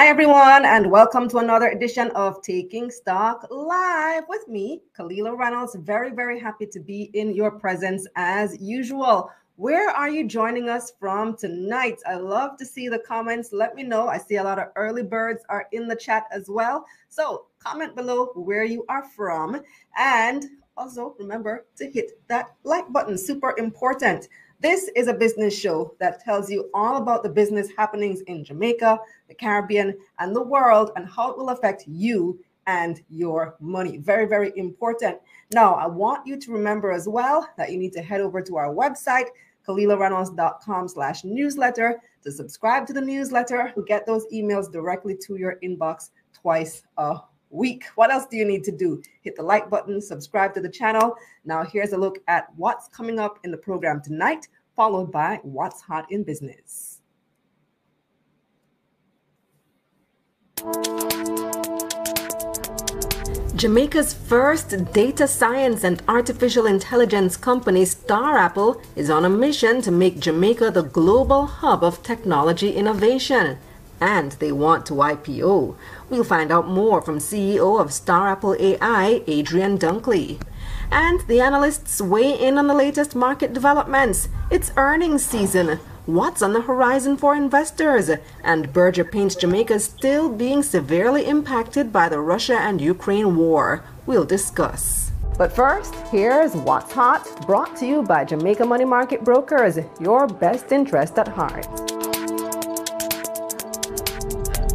Hi, everyone, and welcome to another edition of Taking Stock Live with me, Kalila Reynolds. Very, very happy to be in your presence as usual. Where are you joining us from tonight? I love to see the comments. Let me know. I see a lot of early birds are in the chat as well. So, comment below where you are from. And also remember to hit that like button, super important. This is a business show that tells you all about the business happenings in Jamaica, the Caribbean, and the world, and how it will affect you and your money. Very, very important. Now, I want you to remember as well that you need to head over to our website, KalilaReynolds.com slash newsletter to subscribe to the newsletter, get those emails directly to your inbox twice a week. What else do you need to do? Hit the like button, subscribe to the channel. Now, here's a look at what's coming up in the program tonight, followed by what's hot in business. Jamaica's first data science and artificial intelligence company, Star Apple, is on a mission to make Jamaica the global hub of technology innovation and they want to IPO. We'll find out more from CEO of Star Apple AI, Adrian Dunkley. And the analysts weigh in on the latest market developments. It's earnings season. What's on the horizon for investors? And Berger Paints Jamaica still being severely impacted by the Russia and Ukraine war. We'll discuss. But first, here's What's Hot, brought to you by Jamaica Money Market Brokers, your best interest at heart.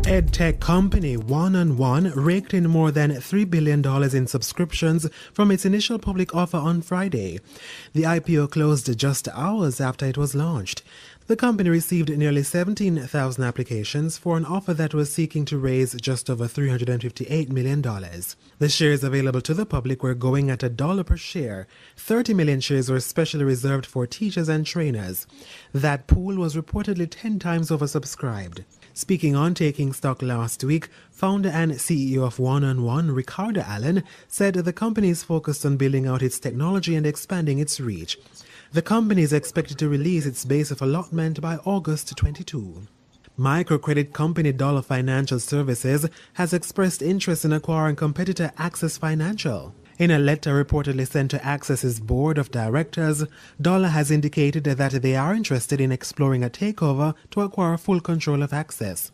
EdTech company One on One raked in more than $3 billion in subscriptions from its initial public offer on Friday. The IPO closed just hours after it was launched. The company received nearly 17,000 applications for an offer that was seeking to raise just over $358 million. The shares available to the public were going at a dollar per share. 30 million shares were specially reserved for teachers and trainers. That pool was reportedly 10 times oversubscribed. Speaking on Taking Stock last week, founder and CEO of One on One, Ricardo Allen, said the company is focused on building out its technology and expanding its reach. The company is expected to release its basis of allotment by August 22. Microcredit company Dollar Financial Services has expressed interest in acquiring competitor Access Financial. In a letter reportedly sent to Access's board of directors, Dollar has indicated that they are interested in exploring a takeover to acquire full control of Access.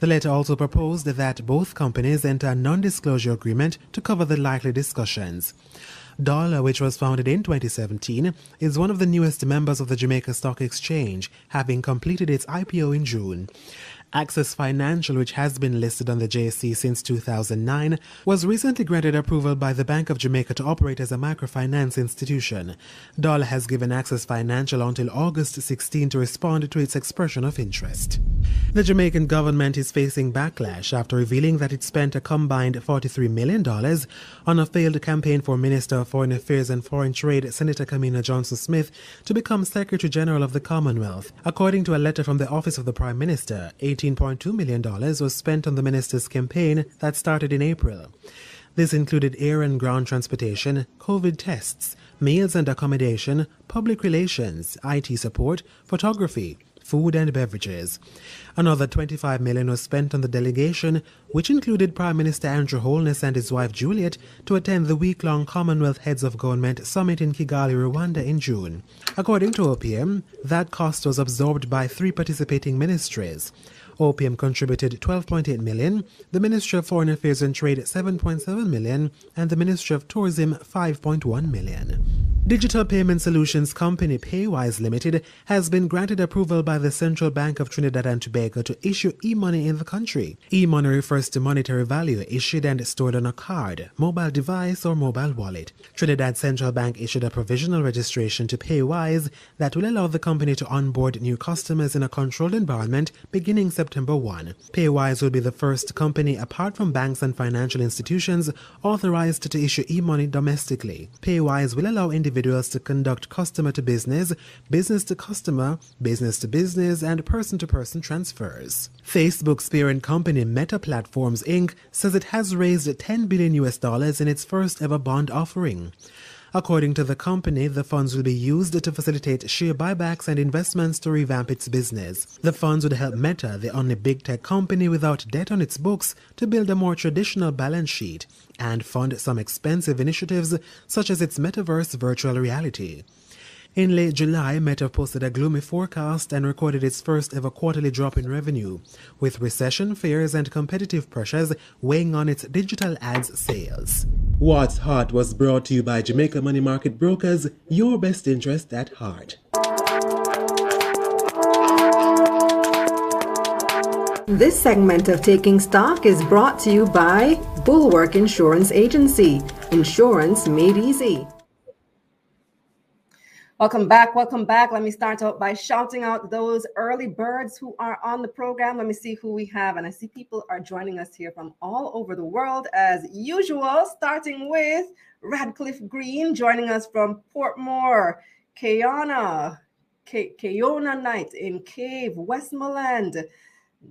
The letter also proposed that both companies enter a non disclosure agreement to cover the likely discussions. Dollar, which was founded in 2017, is one of the newest members of the Jamaica Stock Exchange, having completed its IPO in June. Access Financial, which has been listed on the JSE since 2009, was recently granted approval by the Bank of Jamaica to operate as a microfinance institution. Dollar has given Access Financial until August 16 to respond to its expression of interest. The Jamaican government is facing backlash after revealing that it spent a combined $43 million on a failed campaign for Minister of Foreign Affairs and Foreign Trade, Senator Kamina Johnson Smith, to become Secretary General of the Commonwealth. According to a letter from the Office of the Prime Minister, $18.2 million was spent on the minister's campaign that started in April. This included air and ground transportation, COVID tests, meals and accommodation, public relations, IT support, photography, food and beverages. Another 25 million was spent on the delegation, which included Prime Minister Andrew Holness and his wife Juliet to attend the week-long Commonwealth Heads of Government Summit in Kigali, Rwanda in June. According to OPM, that cost was absorbed by three participating ministries. OPM contributed 12.8 million, the Ministry of Foreign Affairs and Trade 7.7 million, and the Ministry of Tourism 5.1 million. Digital payment solutions company Paywise Limited has been granted approval by the Central Bank of Trinidad and Tobago to issue e-money in the country. E-money refers to monetary value issued and stored on a card, mobile device, or mobile wallet. Trinidad Central Bank issued a provisional registration to Paywise that will allow the company to onboard new customers in a controlled environment beginning September 1. Paywise will be the first company apart from banks and financial institutions authorized to issue e-money domestically. Paywise will allow individuals individuals to conduct customer to business, business to customer, business to business, and person to person transfers. Facebook's parent company Meta Platforms Inc. says it has raised 10 billion US dollars in its first ever bond offering. According to the company, the funds will be used to facilitate share buybacks and investments to revamp its business. The funds would help Meta, the only big tech company without debt on its books, to build a more traditional balance sheet and fund some expensive initiatives such as its metaverse virtual reality. In late July, Meta posted a gloomy forecast and recorded its first ever quarterly drop in revenue, with recession fears and competitive pressures weighing on its digital ads sales. What's Hot was brought to you by Jamaica Money Market Brokers, your best interest at heart. This segment of Taking Stock is brought to you by Bulwark Insurance Agency. Insurance made easy. Welcome back. Welcome back. Let me start out by shouting out those early birds who are on the program. Let me see who we have. And I see people are joining us here from all over the world as usual, starting with Radcliffe Green joining us from Portmore, Kayana, Kayona Knight in Cave, Westmoreland,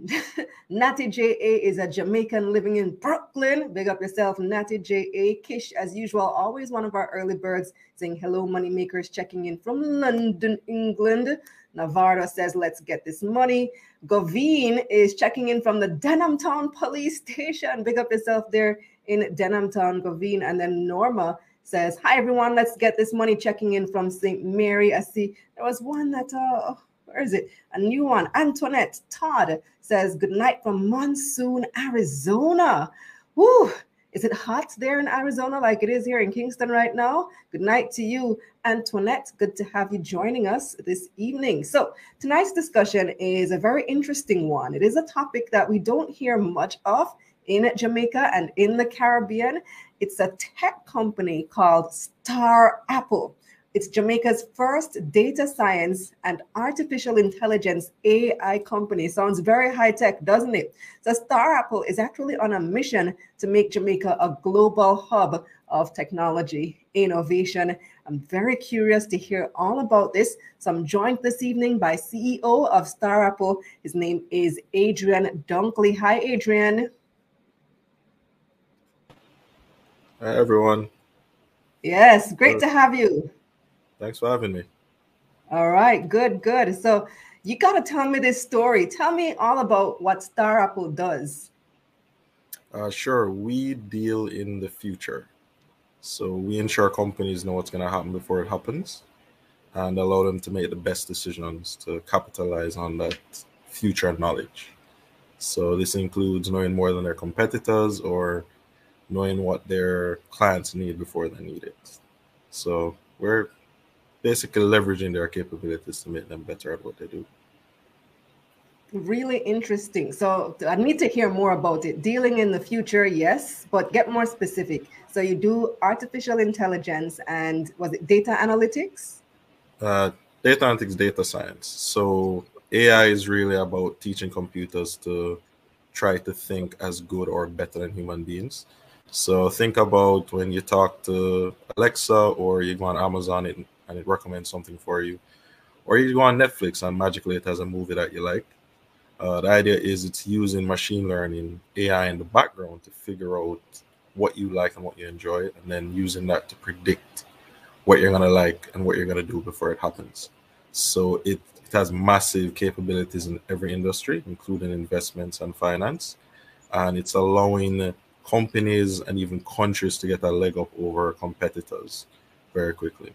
Natty JA is a Jamaican living in Brooklyn. Big up yourself, Natty JA. Kish, as usual, always one of our early birds saying hello, moneymakers checking in from London, England. Navarro says, let's get this money. Goveen is checking in from the Denham Town Police Station. Big up yourself there in Denham Town, Goveen. And then Norma says, hi, everyone, let's get this money checking in from St. Mary. I see there was one that, uh, where is it? A new one. Antoinette Todd says, Good night from Monsoon, Arizona. Woo! Is it hot there in Arizona like it is here in Kingston right now? Good night to you, Antoinette. Good to have you joining us this evening. So, tonight's discussion is a very interesting one. It is a topic that we don't hear much of in Jamaica and in the Caribbean. It's a tech company called Star Apple. It's Jamaica's first data science and artificial intelligence AI company. Sounds very high tech, doesn't it? So, Star Apple is actually on a mission to make Jamaica a global hub of technology innovation. I'm very curious to hear all about this. So, I'm joined this evening by CEO of Star Apple. His name is Adrian Dunkley. Hi, Adrian. Hi, everyone. Yes, great uh, to have you. Thanks for having me. All right, good, good. So you got to tell me this story. Tell me all about what Star Apple does. Uh, sure. We deal in the future. So we ensure companies know what's going to happen before it happens and allow them to make the best decisions to capitalize on that future knowledge. So this includes knowing more than their competitors or knowing what their clients need before they need it. So we're basically leveraging their capabilities to make them better at what they do. Really interesting. So I need to hear more about it. Dealing in the future, yes, but get more specific. So you do artificial intelligence and was it data analytics? Uh, data analytics, data science. So AI is really about teaching computers to try to think as good or better than human beings. So think about when you talk to Alexa or you go on Amazon, it and it recommends something for you. Or you go on Netflix and magically it has a movie that you like. Uh, the idea is it's using machine learning, AI in the background to figure out what you like and what you enjoy, and then using that to predict what you're gonna like and what you're gonna do before it happens. So it, it has massive capabilities in every industry, including investments and finance, and it's allowing companies and even countries to get a leg up over competitors very quickly.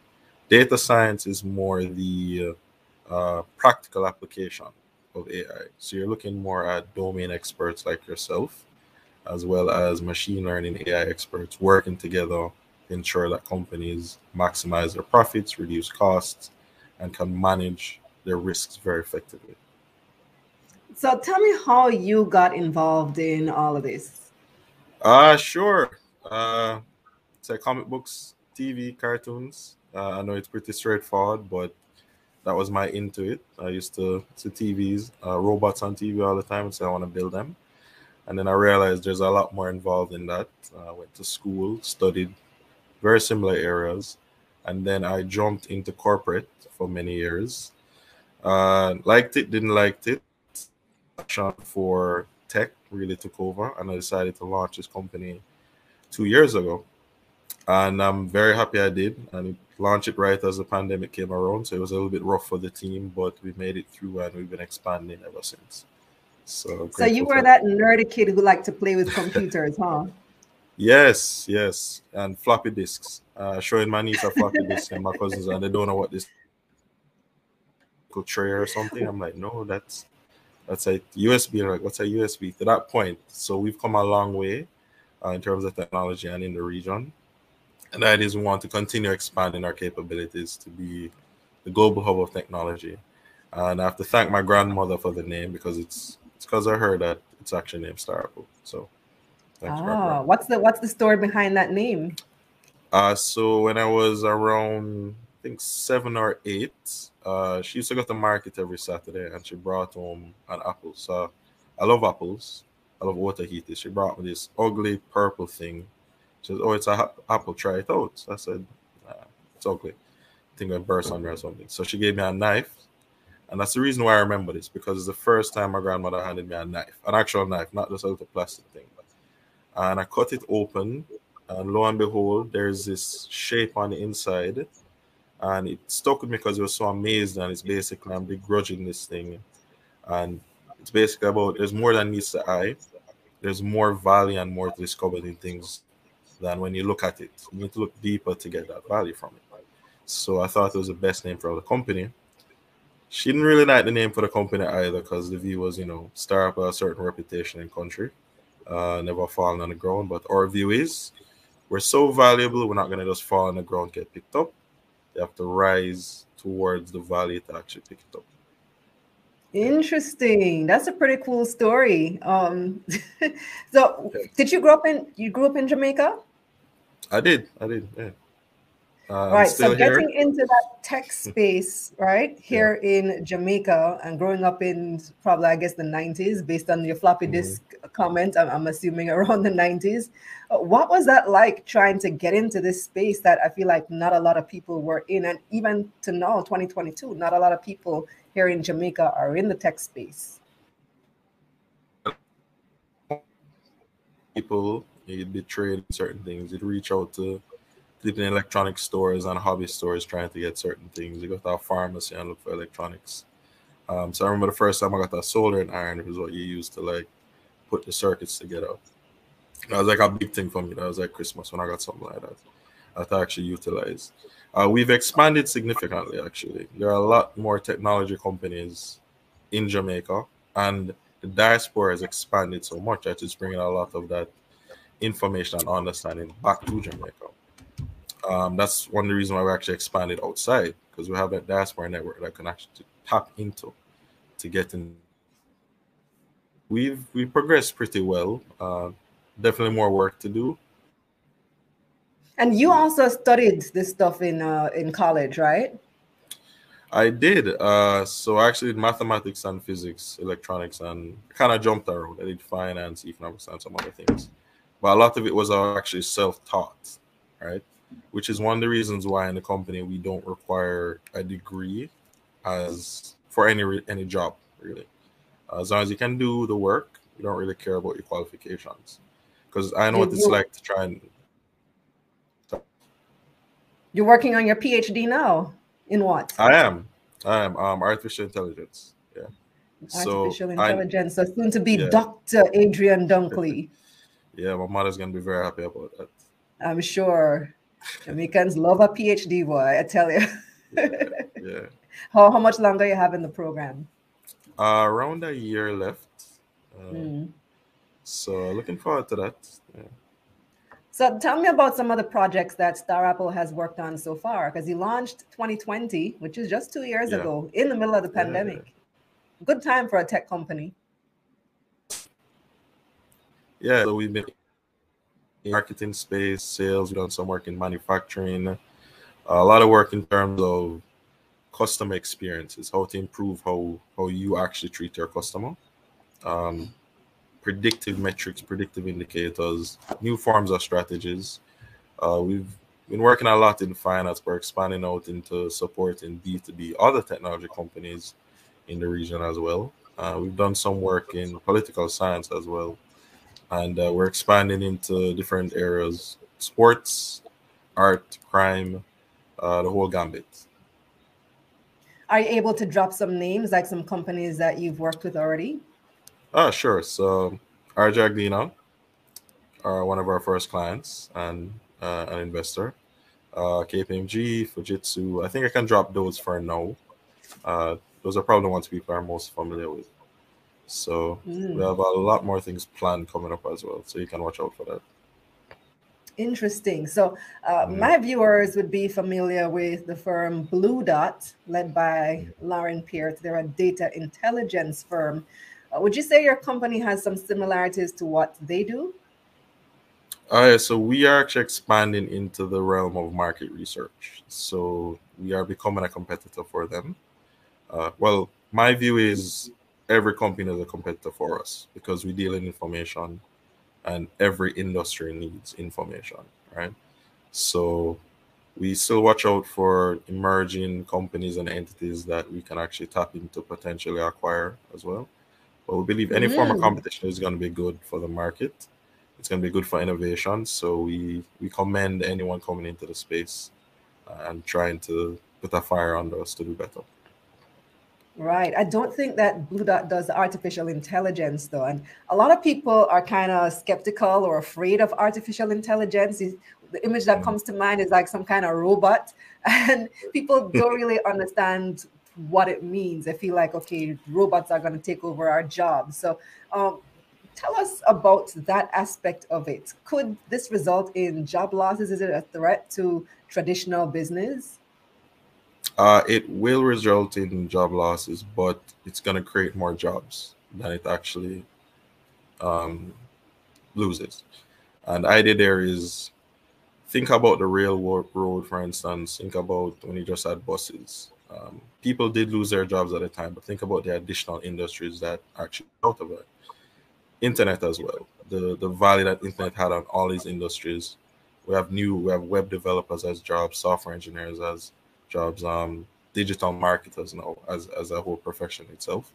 Data science is more the uh, practical application of AI. So you're looking more at domain experts like yourself, as well as machine learning AI experts working together to ensure that companies maximize their profits, reduce costs, and can manage their risks very effectively. So tell me how you got involved in all of this. Uh sure. Uh it's like comic books, TV, cartoons. Uh, I know it's pretty straightforward, but that was my into it. I used to see TVs, uh, robots on TV all the time, and say I want to build them. And then I realized there's a lot more involved in that. Uh, I went to school, studied very similar areas, and then I jumped into corporate for many years. Uh, liked it, didn't like it. Passion for tech really took over, and I decided to launch this company two years ago and I'm very happy I did. And launched it right as the pandemic came around, so it was a little bit rough for the team, but we made it through, and we've been expanding ever since. So, so you were that nerdy kid who liked to play with computers, huh? Yes, yes, and floppy disks. Uh, showing my niece a floppy disk and my cousins, and they don't know what this tray or something. I'm like, no, that's that's a USB. like, what's a USB? To that point, so we've come a long way uh, in terms of technology and in the region. And that is we want to continue expanding our capabilities to be the global hub of technology. And I have to thank my grandmother for the name because it's it's because I heard that it's actually named Star Apple. So ah, what's the what's the story behind that name? Uh so when I was around I think seven or eight, uh she used to go to market every Saturday and she brought home an apple. So I love apples. I love water heaters. She brought me this ugly purple thing. She says, "Oh, it's a apple. Try it out." Oh, so I said, nah, "It's ugly." I think I burst on her or something. So she gave me a knife, and that's the reason why I remember this because it's the first time my grandmother handed me a knife, an actual knife, not just a little plastic thing. And I cut it open, and lo and behold, there's this shape on the inside, and it stuck with me because it was so amazed, and it's basically I'm begrudging this thing, and it's basically about there's more than meets the eye. There's more value and more to discover in things than when you look at it. You need to look deeper to get that value from it. So I thought it was the best name for the company. She didn't really like the name for the company either because the view was, you know, start up a certain reputation in country, uh, never falling on the ground. But our view is we're so valuable, we're not going to just fall on the ground, get picked up. You have to rise towards the valley to actually pick it up. Interesting. That's a pretty cool story. Um, so, did you grow up in you grew up in Jamaica? I did. I did. Yeah. Uh, right. So getting here. into that tech space, right, here yeah. in Jamaica and growing up in probably, I guess, the 90s, based on your floppy mm-hmm. disk comment, I'm, I'm, assuming around the 90s. Uh, what was that like trying to get into this space that I feel like not a lot of people were in? And even to now, 2022, not a lot of people here in Jamaica are in the tech space. People, you'd be trading certain things, you'd reach out to different electronic stores and hobby stores trying to get certain things. You go to a pharmacy and look for electronics. Um, so I remember the first time I got that soldering iron, it was what you used to like put the circuits together. That was like a big thing for me. That was like Christmas when I got something like that. That I actually utilize. Uh, we've expanded significantly, actually. There are a lot more technology companies in Jamaica, and the diaspora has expanded so much that it's bringing a lot of that information and understanding back to Jamaica. Um, that's one of the reasons why we actually expanded outside because we have that diaspora network that can actually tap into to get in. We've we progressed pretty well. Uh, definitely more work to do. And you also studied this stuff in uh, in college, right? I did. Uh, so I actually did mathematics and physics, electronics, and kind of jumped around. I did finance, economics, and some other things. But a lot of it was actually self-taught, right? which is one of the reasons why in the company we don't require a degree as for any any job really. As long as you can do the work, you don't really care about your qualifications. Because I know what it's like to try and. You're working on your PhD now. In what? I am. I am. Um, artificial intelligence. Yeah. Artificial so intelligence. I, so soon to be yeah. Dr. Adrian Dunkley. Yeah, my mother's gonna be very happy about that. I'm sure. Jamaicans love a PhD boy, I tell you. yeah, yeah. How, how much longer you have in the program? Uh, around a year left. Uh, mm. So looking forward to that. Yeah. So tell me about some of the projects that Star Apple has worked on so far, because you launched 2020, which is just two years yeah. ago, in the middle of the pandemic. Good time for a tech company. Yeah, so we've been in marketing space, sales. We've done some work in manufacturing, a lot of work in terms of customer experiences, how to improve how how you actually treat your customer, um, predictive metrics, predictive indicators, new forms of strategies. Uh, we've been working a lot in finance. We're expanding out into supporting B2B other technology companies in the region as well. Uh, we've done some work in political science as well and uh, we're expanding into different areas sports art, crime, uh, the whole gambit. Are you able to drop some names, like some companies that you've worked with already? Ah, sure. So, RJR Gleaner are one of our first clients and uh, an investor. Uh, KPMG, Fujitsu. I think I can drop those for now. Uh, those are probably the ones people are most familiar with. So mm. we have a lot more things planned coming up as well. So you can watch out for that. Interesting. So uh, mm. my viewers would be familiar with the firm Blue Dot, led by. Lauren Peart. They're a data intelligence firm. Uh, would you say your company has some similarities to what they do? Uh, yeah, so we are actually expanding into the realm of market research. So we are becoming a competitor for them. Uh, well, my view is every company is a competitor for us because we deal in information and every industry needs information, right? So we still watch out for emerging companies and entities that we can actually tap into potentially acquire as well. But we believe any mm. form of mm. competition is going to be good for the market. It's going to be good for innovation. So we we commend anyone coming into the space uh, and trying to put a fire under us to do better. Right. I don't think that Blue Dot does artificial intelligence, though. And a lot of people are kind of skeptical or afraid of artificial intelligence. The image that comes to mind is like some kind of robot, and people don't really understand what it means. They feel like, okay, robots are going to take over our jobs. So, um, tell us about that aspect of it. Could this result in job losses? Is it a threat to traditional business? Uh, it will result in job losses, but it's going to create more jobs than it actually um, loses. And the idea there is think about the railroad, for instance. Think about when you just had buses. Um, people did lose their jobs at the time, but think about the additional industries that actually out of it. Internet as well. The the value that internet had on all these industries. We have new, we have web developers as jobs, software engineers as jobs, um, digital marketers now as, as a whole profession itself.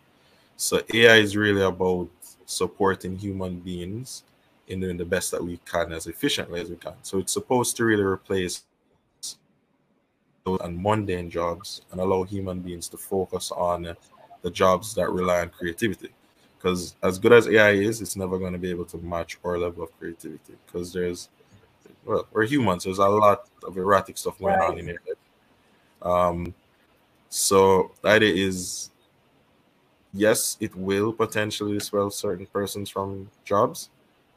So AI is really about supporting human beings in doing the best that we can as efficiently as we can. So it's supposed to really replace those and mundane jobs and allow human beings to focus on the jobs that rely on creativity. Because as good as AI is, it's never going to be able to match our level of creativity. Because there's, well, we're humans. There's a lot of erratic stuff going right. on in here um, so the idea is, yes, it will potentially dissuade certain persons from jobs,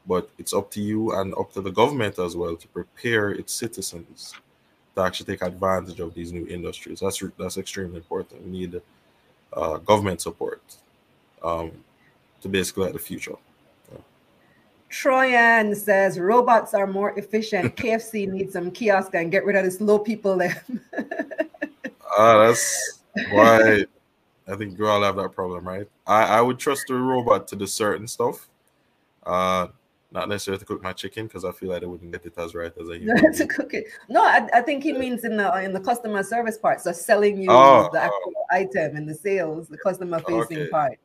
but it's up to you and up to the government as well to prepare its citizens to actually take advantage of these new industries. That's that's extremely important. We need uh, government support um, to basically at the future. Troyan says robots are more efficient. KFC needs some kiosk and get rid of the slow people there. Uh, that's why I think we all have that problem, right? I, I would trust the robot to do certain stuff. Uh, not necessarily to cook my chicken because I feel like they wouldn't get it as right as a human. to cook it. No, I, I, think he means in the in the customer service part, so selling you oh, the actual oh. item and the sales, the customer facing okay. part.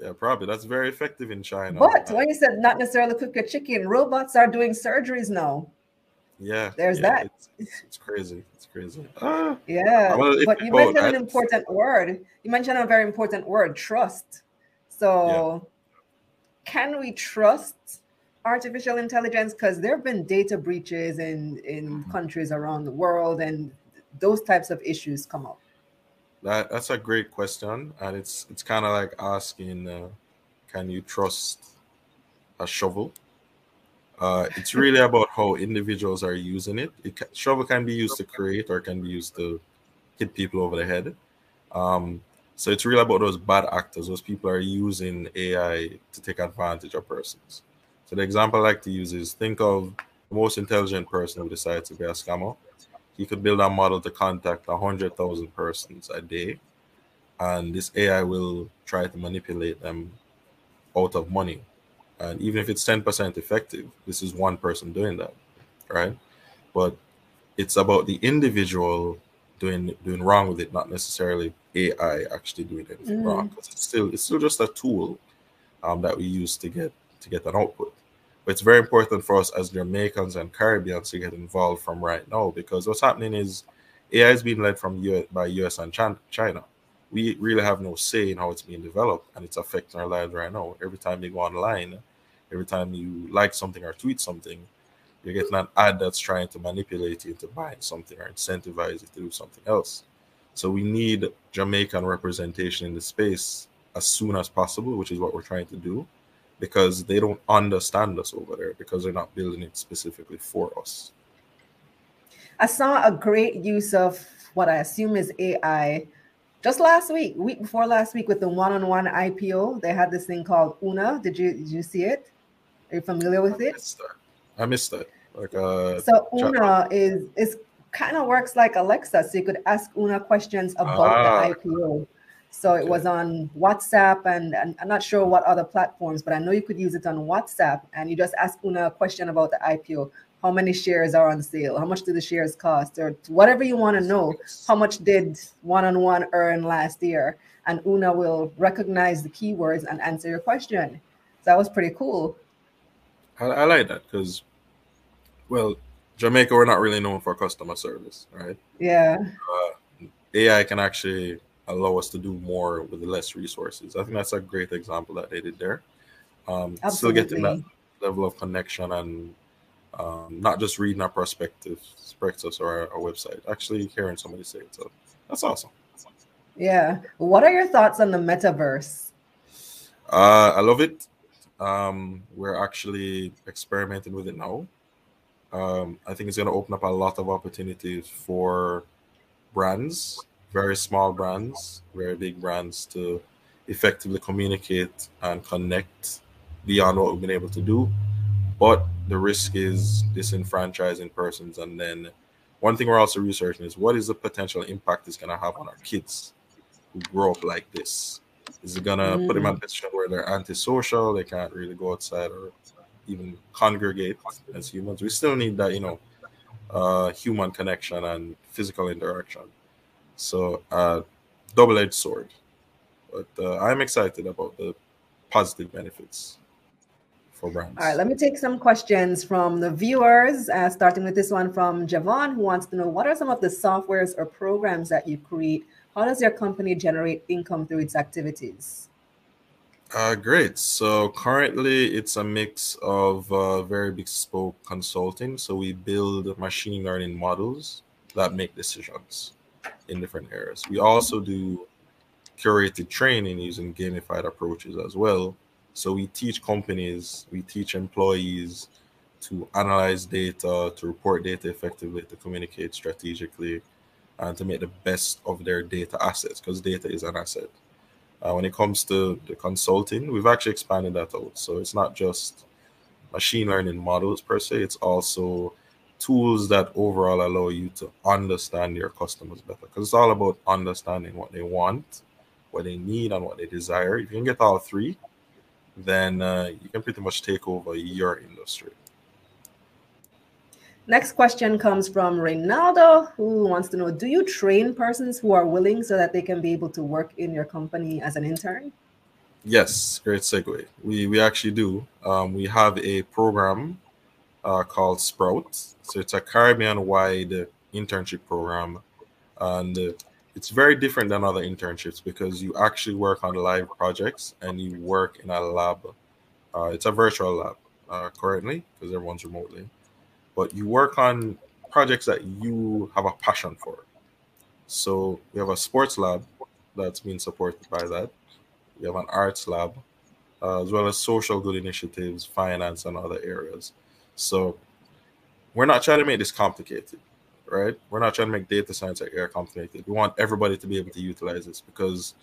Yeah, probably that's very effective in China. But when you said not necessarily cook your chicken, robots are doing surgeries now. Yeah, there's yeah, that. It's, it's, crazy. It's crazy. Uh, yeah, but you mentioned an important word. You mentioned a very important word: trust. So, yeah. can we trust artificial intelligence? Because there have been data breaches in in mm-hmm. countries around the world, and those types of issues come up. That that's a great question, and it's it's kind of like asking, uh, can you trust a shovel? Uh, it's really about how individuals are using it. it shovel can be used to create or can be used to hit people over the head. Um, so it's really about those bad actors. Those people are using AI to take advantage of persons. So the example I like to use is think of the most intelligent person who decides to be a scammer. He could build a model to contact 100,000 persons a day. And this AI will try to manipulate them out of money and even if it's 10% effective this is one person doing that right but it's about the individual doing doing wrong with it not necessarily ai actually doing anything mm. wrong because it's still it's still just a tool um, that we use to get to get an output But it's very important for us as Jamaicans and Caribbeans to get involved from right now because what's happening is AI is being led from US, by US and China. We really have no say in how it's being developed, and it's affecting our lives right now. Every time you go online, every time you like something or tweet something, you're getting an ad that's trying to manipulate you into buying something or incentivize you to do something else. So we need Jamaican representation in the space as soon as possible, which is what we're trying to do, because they don't understand us over there because they're not building it specifically for us. I saw a great use of what I assume is AI just last week, week before last week, with the one-on-one IPO. They had this thing called Una. Did you did you see it? Are you familiar with I it? missed that. I missed that. Like uh, so Una is is kind of works like Alexa, so you could ask Una questions about ah. the IPO. So it was on WhatsApp and, and, I'm not sure what other platforms, but I know you could use it on WhatsApp and you just ask Una a question about the IPO. How many shares are on sale? How much do the shares cost? Or whatever you want to know. How much did one on one earn last year? And Una will recognize the keywords and answer your question. So that was pretty cool. I, I like that because, well, Jamaica, we're not really known for customer service, right? Yeah. Uh, AI can actually allow us to do more with less resources. I think that's a great example that they did there. Um, still getting that level of connection and um, not just reading our perspectives, perspectives or our, our, website, actually hearing somebody say it. So that's awesome. Yeah. What are your thoughts on the metaverse? Uh, I love it. Um, we're actually experimenting with it now. Um, I think it's going to open up a lot of opportunities for brands very small brands, very big brands to effectively communicate and connect beyond what we've been able to do. But the risk is disenfranchising persons. And then one thing we're also researching is what is the potential impact it's going to have on our kids who grow up like this? Is to mm. put them in a position where they're antisocial? They can't really go outside or even congregate as humans. We still need that, you know, uh, human connection and physical interaction. So, uh, double edged sword. But uh, I'm excited about the positive benefits for brands. All right, let me take some questions from the viewers, uh, starting with this one from Javon, who wants to know what are some of the softwares or programs that you create? How does your company generate income through its activities? Uh, great. So currently, it's a mix of uh, very bespoke consulting. So we build machine learning models that make decisions in different areas. We also do curated training using gamified approaches as well. So we teach companies, we teach employees to analyze data, to report data effectively, to communicate strategically, and to make the best of their data assets because data is an asset. Uh, when it comes to the consulting, we've actually expanded that out. So it's not just machine learning models per se, it's also tools that overall allow you to understand your customers better because it's all about understanding what they want what they need and what they desire if you can get all three then uh, you can pretty much take over your industry next question comes from reynaldo who wants to know do you train persons who are willing so that they can be able to work in your company as an intern yes great segue we we actually do um, we have a program uh, called Sprout. So it's a Caribbean wide internship program. And it's very different than other internships because you actually work on live projects and you work in a lab. Uh, it's a virtual lab uh, currently because everyone's remotely. But you work on projects that you have a passion for. So we have a sports lab that's being supported by that. We have an arts lab, uh, as well as social good initiatives, finance, and other areas. So we're not trying to make this complicated, right? We're not trying to make data science like air complicated. We want everybody to be able to utilize this because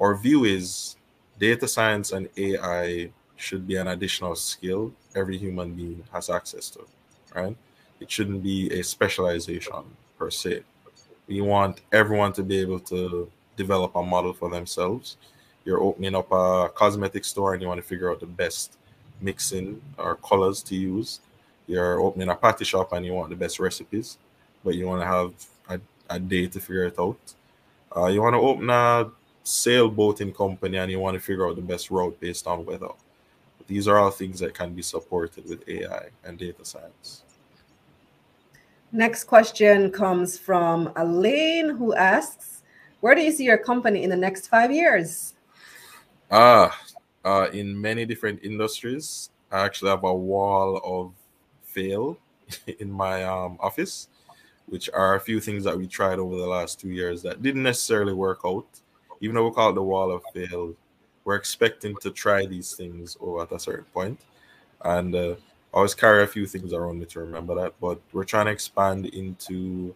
our view is data science and AI should be an additional skill every human being has access to, right? It shouldn't be a specialization per se. We want everyone to be able to develop a model for themselves. You're opening up a cosmetic store and you want to figure out the best mixing or colors to use. You're opening a party shop and you want the best recipes, but you want to have a, a day to figure it out. Uh, you want to open a sailboating company and you want to figure out the best route based on weather. These are all things that can be supported with AI and data science. Next question comes from Elaine, who asks, "Where do you see your company in the next five years?" Ah, uh, in many different industries. I actually have a wall of fail in my um, office, which are a few things that we tried over the last two years that didn't necessarily work out. Even though we call it the wall of fail, we're expecting to try these things over at a certain point. And uh, I always carry a few things around me to remember that. But we're trying to expand into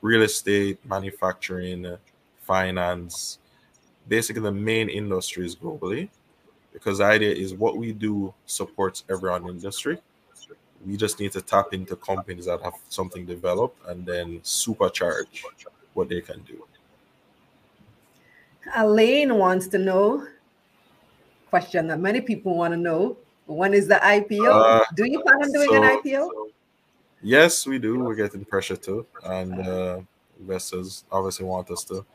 real estate, manufacturing, finance, basically the main industries globally. Because the idea is what we do supports every industry. We just need to tap into companies that have something developed and then supercharge what they can do. Elaine wants to know question that many people want to know. When is the IPO? Uh, do you plan on doing so, an IPO? Yes, we do. We're getting pressure too, and uh, investors obviously want us to.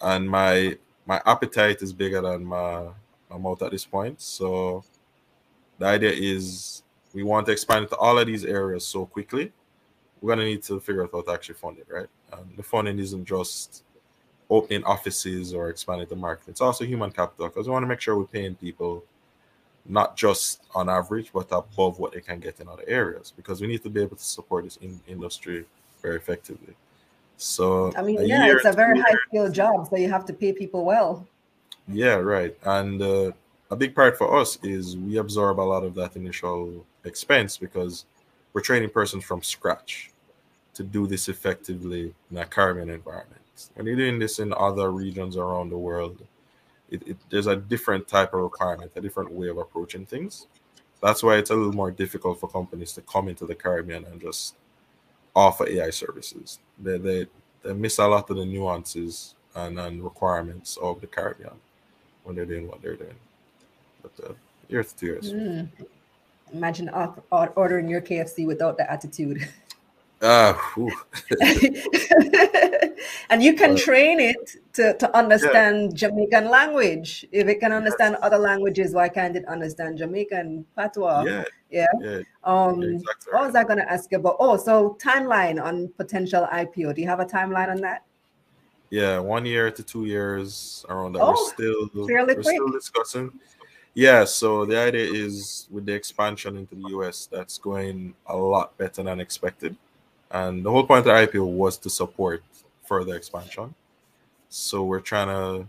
And my my appetite is bigger than my my mouth at this point. So the idea is we want to expand into all of these areas so quickly. We're gonna need to figure out how to actually fund it, right? And the funding isn't just opening offices or expanding the market. It's also human capital because we want to make sure we're paying people not just on average, but above what they can get in other areas because we need to be able to support this in- industry very effectively. So, I mean, yeah, it's a very high skilled job, so you have to pay people well. Yeah, right. And uh, a big part for us is we absorb a lot of that initial expense because we're training persons from scratch to do this effectively in a Caribbean environment. When you're doing this in other regions around the world, it, it, there's a different type of requirement, a different way of approaching things. That's why it's a little more difficult for companies to come into the Caribbean and just offer AI services. They they, they miss a lot of the nuances and, and requirements of the Caribbean when they're doing what they're doing. But uh, years to years. Mm. Imagine ordering your KFC without the attitude. Uh, and you can train it to, to understand yeah. Jamaican language. If it can understand yes. other languages, why can't it understand Jamaican patois? Yeah. Yeah. yeah. Um, yeah, exactly what was I going to ask you about? Oh, so timeline on potential IPO. Do you have a timeline on that? Yeah, one year to two years around that. Oh, we're still fairly we're quick. still discussing. Yeah, so the idea is with the expansion into the US, that's going a lot better than expected. And the whole point of the IPO was to support further expansion. So we're trying to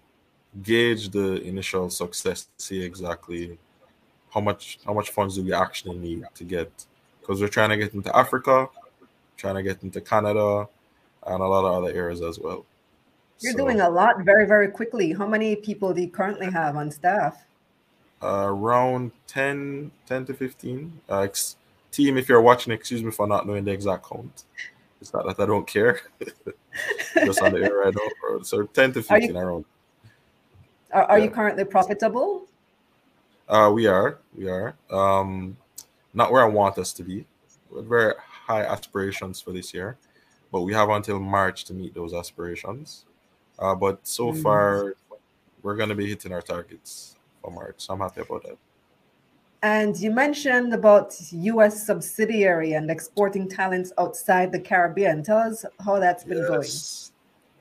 gauge the initial success to see exactly how much how much funds do we actually need to get because we're trying to get into Africa, trying to get into Canada, and a lot of other areas as well. You're so, doing a lot very very quickly. How many people do you currently have on staff? Uh, around 10, 10 to 15. Uh, team, if you're watching, excuse me for not knowing the exact count. It's not that I don't care. Just on the air right now. So 10 to 15 are you, around. Are, are yeah. you currently profitable? Uh, we are. We are. Um, not where I want us to be. With very high aspirations for this year, but we have until March to meet those aspirations. Uh, but so mm-hmm. far, we're going to be hitting our targets for March. So I'm happy about that. And you mentioned about US subsidiary and exporting talents outside the Caribbean. Tell us how that's been yes.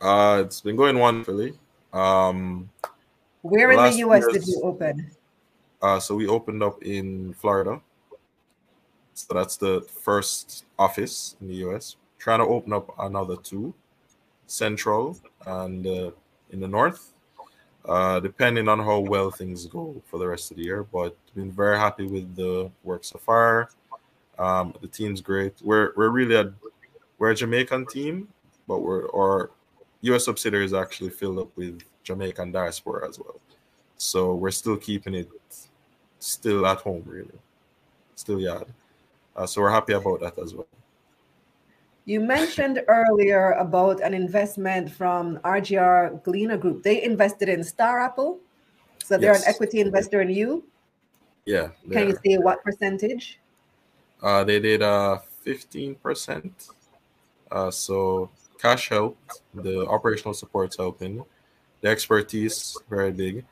going. Uh, it's been going wonderfully. Um, Where in the US years, did you open? Uh, so we opened up in Florida. So that's the first office in the US. Trying to open up another two, Central and uh, in the North uh, depending on how well things go for the rest of the year. But been very happy with the work so far. Um, the team's great. We're we're really a we're a Jamaican team, but we're our U.S. subsidiary is actually filled up with Jamaican diaspora as well. So we're still keeping it still at home, really, still yard. Uh, so we're happy about that as well. You mentioned earlier about an investment from RJR Gleaner Group. They invested in Star Apple. So they're yes. an equity investor in you. Yeah. Can you say what percentage? Uh, they did uh, 15%. Uh, so cash helped, the operational support's helping, the expertise very big.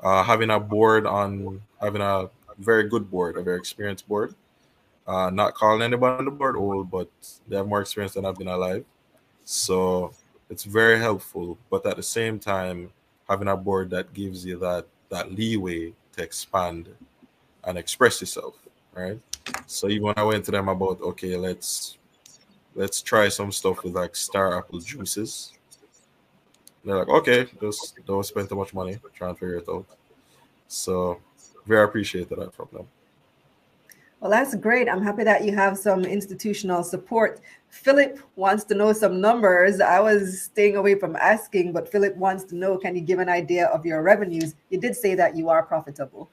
Uh, having a board on having a very good board, a very experienced board. Uh, not calling anybody on the board old, but they have more experience than I've been alive. So it's very helpful. But at the same time, having a board that gives you that that leeway to expand and express yourself, right? So even when I went to them about okay, let's let's try some stuff with like star apple juices. They're like, okay, just don't spend too much money trying to figure it out. So very appreciated that from them. Well, that's great. I'm happy that you have some institutional support. Philip wants to know some numbers. I was staying away from asking, but Philip wants to know can you give an idea of your revenues? You did say that you are profitable.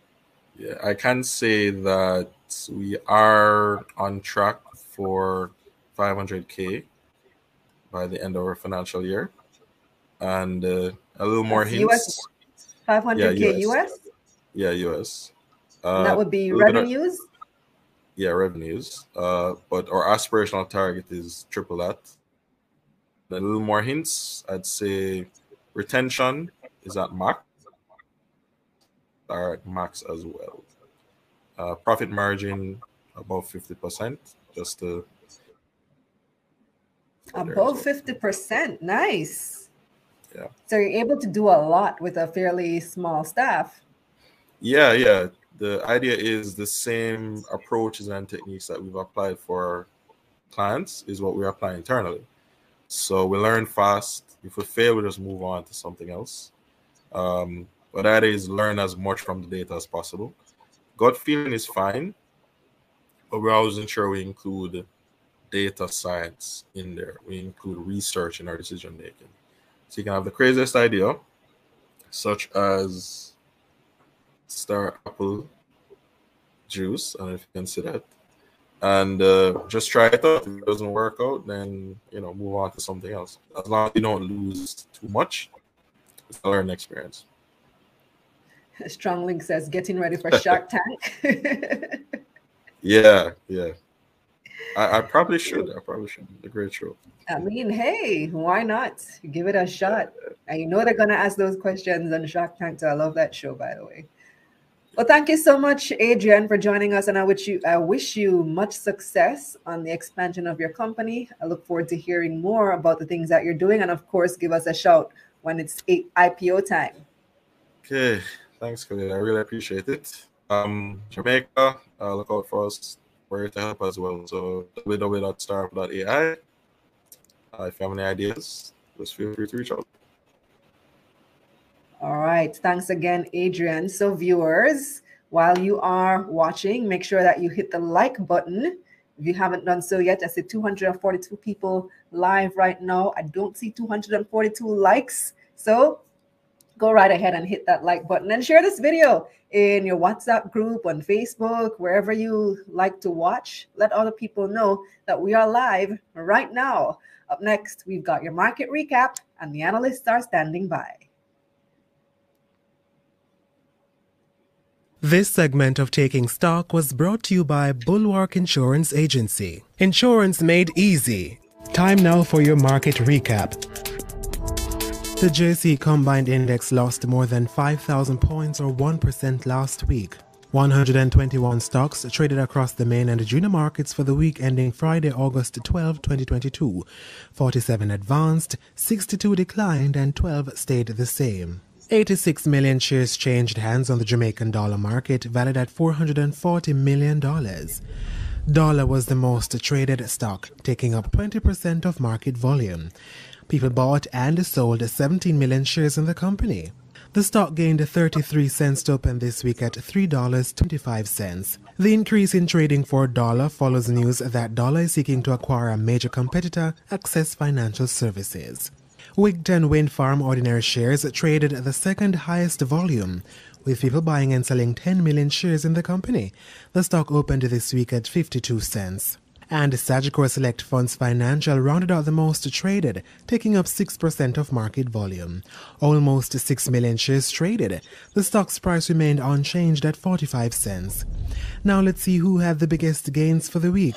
Yeah, I can say that we are on track for 500K by the end of our financial year. And uh, a little more That's hints. US, 500K yeah, US. US? Yeah, US. Uh, that would be revenues? Yeah, revenues. Uh, but our aspirational target is triple that. A little more hints. I'd say retention is at max. Are at max as well. Uh, profit margin above fifty percent. Just to above fifty percent. Nice. Yeah. So you're able to do a lot with a fairly small staff. Yeah, yeah the idea is the same approaches and techniques that we've applied for clients is what we apply internally. So we learn fast. If we fail, we just move on to something else. Um, but that is learn as much from the data as possible. Gut feeling is fine, but we're always ensure we include data science in there. We include research in our decision making. So you can have the craziest idea, such as star apple juice. I don't know if you can see that. And uh, just try it out. If it doesn't work out, then you know, move on to something else. As long as you don't lose too much, it's a learning experience. Strong Link says getting ready for Shark Tank. yeah, yeah. I, I, probably should. I probably should. A great show. I mean, hey, why not? Give it a shot. And you know they're gonna ask those questions on Shark Tank. So I love that show, by the way. Well, thank you so much, Adrian, for joining us, and I wish you I wish you much success on the expansion of your company. I look forward to hearing more about the things that you're doing, and of course, give us a shout when it's IPO time. Okay, thanks, Kalila. I really appreciate it. Um, Jamaica, uh, look out for us. We're here to help as well. So www.starapple.ai. Uh, if you have any ideas, just feel free to reach out. All right. Thanks again, Adrian. So, viewers, while you are watching, make sure that you hit the like button. If you haven't done so yet, I see 242 people live right now. I don't see 242 likes. So, go right ahead and hit that like button and share this video in your WhatsApp group, on Facebook, wherever you like to watch. Let other people know that we are live right now. Up next, we've got your market recap, and the analysts are standing by. This segment of Taking Stock was brought to you by Bulwark Insurance Agency. Insurance made easy. Time now for your market recap. The JSE Combined Index lost more than 5,000 points or 1% last week. 121 stocks traded across the main and junior markets for the week ending Friday, August 12, 2022. 47 advanced, 62 declined, and 12 stayed the same. 86 million shares changed hands on the Jamaican dollar market, valued at $440 million. Dolla was the most traded stock, taking up 20% of market volume. People bought and sold 17 million shares in the company. The stock gained 33 cents to open this week at $3.25. The increase in trading for Dolla follows news that Dolla is seeking to acquire a major competitor, Access Financial Services. Wigton Wind Farm ordinary shares traded at the second highest volume, with people buying and selling 10 million shares in the company. The stock opened this week at 52 cents. And Sagicor Select Funds Financial rounded out the most traded, taking up 6% of market volume. Almost 6 million shares traded. The stock's price remained unchanged at 45 cents. Now let's see who had the biggest gains for the week.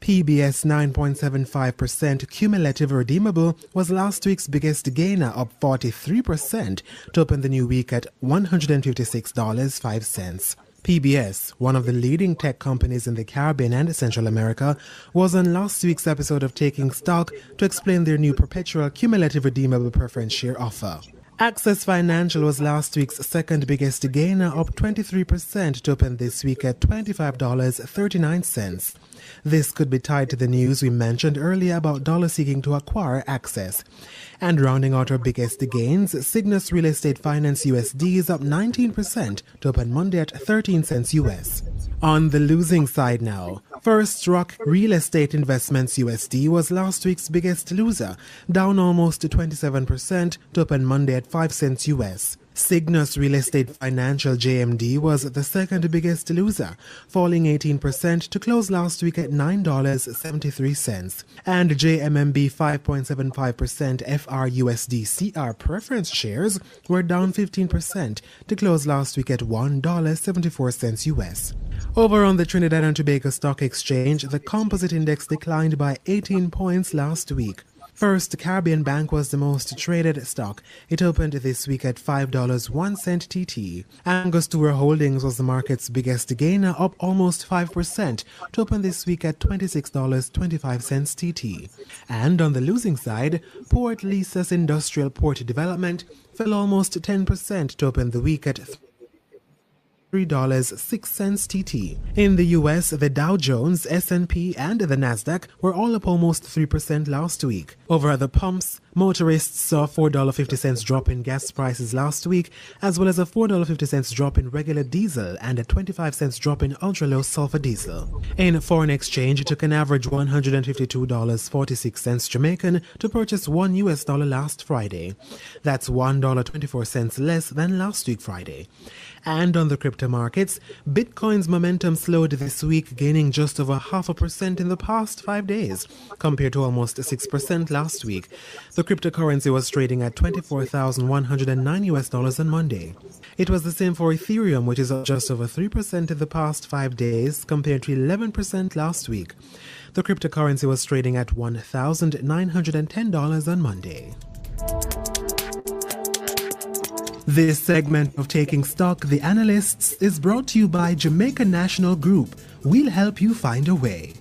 PBS 9.75% cumulative redeemable was last week's biggest gainer, up 43% to open the new week at $156.05. PBS, one of the leading tech companies in the Caribbean and Central America, was on last week's episode of Taking Stock to explain their new perpetual cumulative redeemable preference share offer. Access Financial was last week's second biggest gainer, up 23% to open this week at $25.39. This could be tied to the news we mentioned earlier about Dolla seeking to acquire Access. And rounding out our biggest gains, Sygnus Real Estate Finance USD is up 19% to open Monday at 13 cents US. On the losing side now, First Rock Real Estate Investments USD was last week's biggest loser, down almost 27% to open Monday at 5 cents US. Sygnus Real Estate Financial JMD was the second biggest loser, falling 18% to close last week at $9.73. And JMMB 5.75% FRUSD CR preference shares were down 15% to close last week at $1.74 US. Over on the Trinidad and Tobago Stock Exchange, the composite index declined by 18 points last week. First, Caribbean Bank was the most traded stock. It opened this week at $5.01 TT. Angostura Holdings was the market's biggest gainer, up almost 5% to open this week at $26.25 TT. And on the losing side, Point Lisas Industrial Port Development fell almost 10% to open the week at $3.06 TT. In the US, the Dow Jones, S&P, and the Nasdaq were all up almost 3% last week. Over at the pumps, motorists saw $4.50 drop in gas prices last week, as well as a $4.50 drop in regular diesel and a 25 cents drop in ultra-low sulfur diesel. In foreign exchange, it took an average $152.46 Jamaican to purchase 1 US dollar last Friday. That's $1.24 less than last week Friday. And on the crypto markets, Bitcoin's momentum slowed this week, gaining just over half a percent in the past five days, compared to almost 6% last week. The cryptocurrency was trading at 24,109 US dollars on Monday. It was the same for Ethereum, which is up just over 3% in the past five days, compared to 11% last week. The cryptocurrency was trading at $1,910 on Monday. This segment of Taking Stock, The Analysts, is brought to you by Jamaica National Group. We'll help you find a way.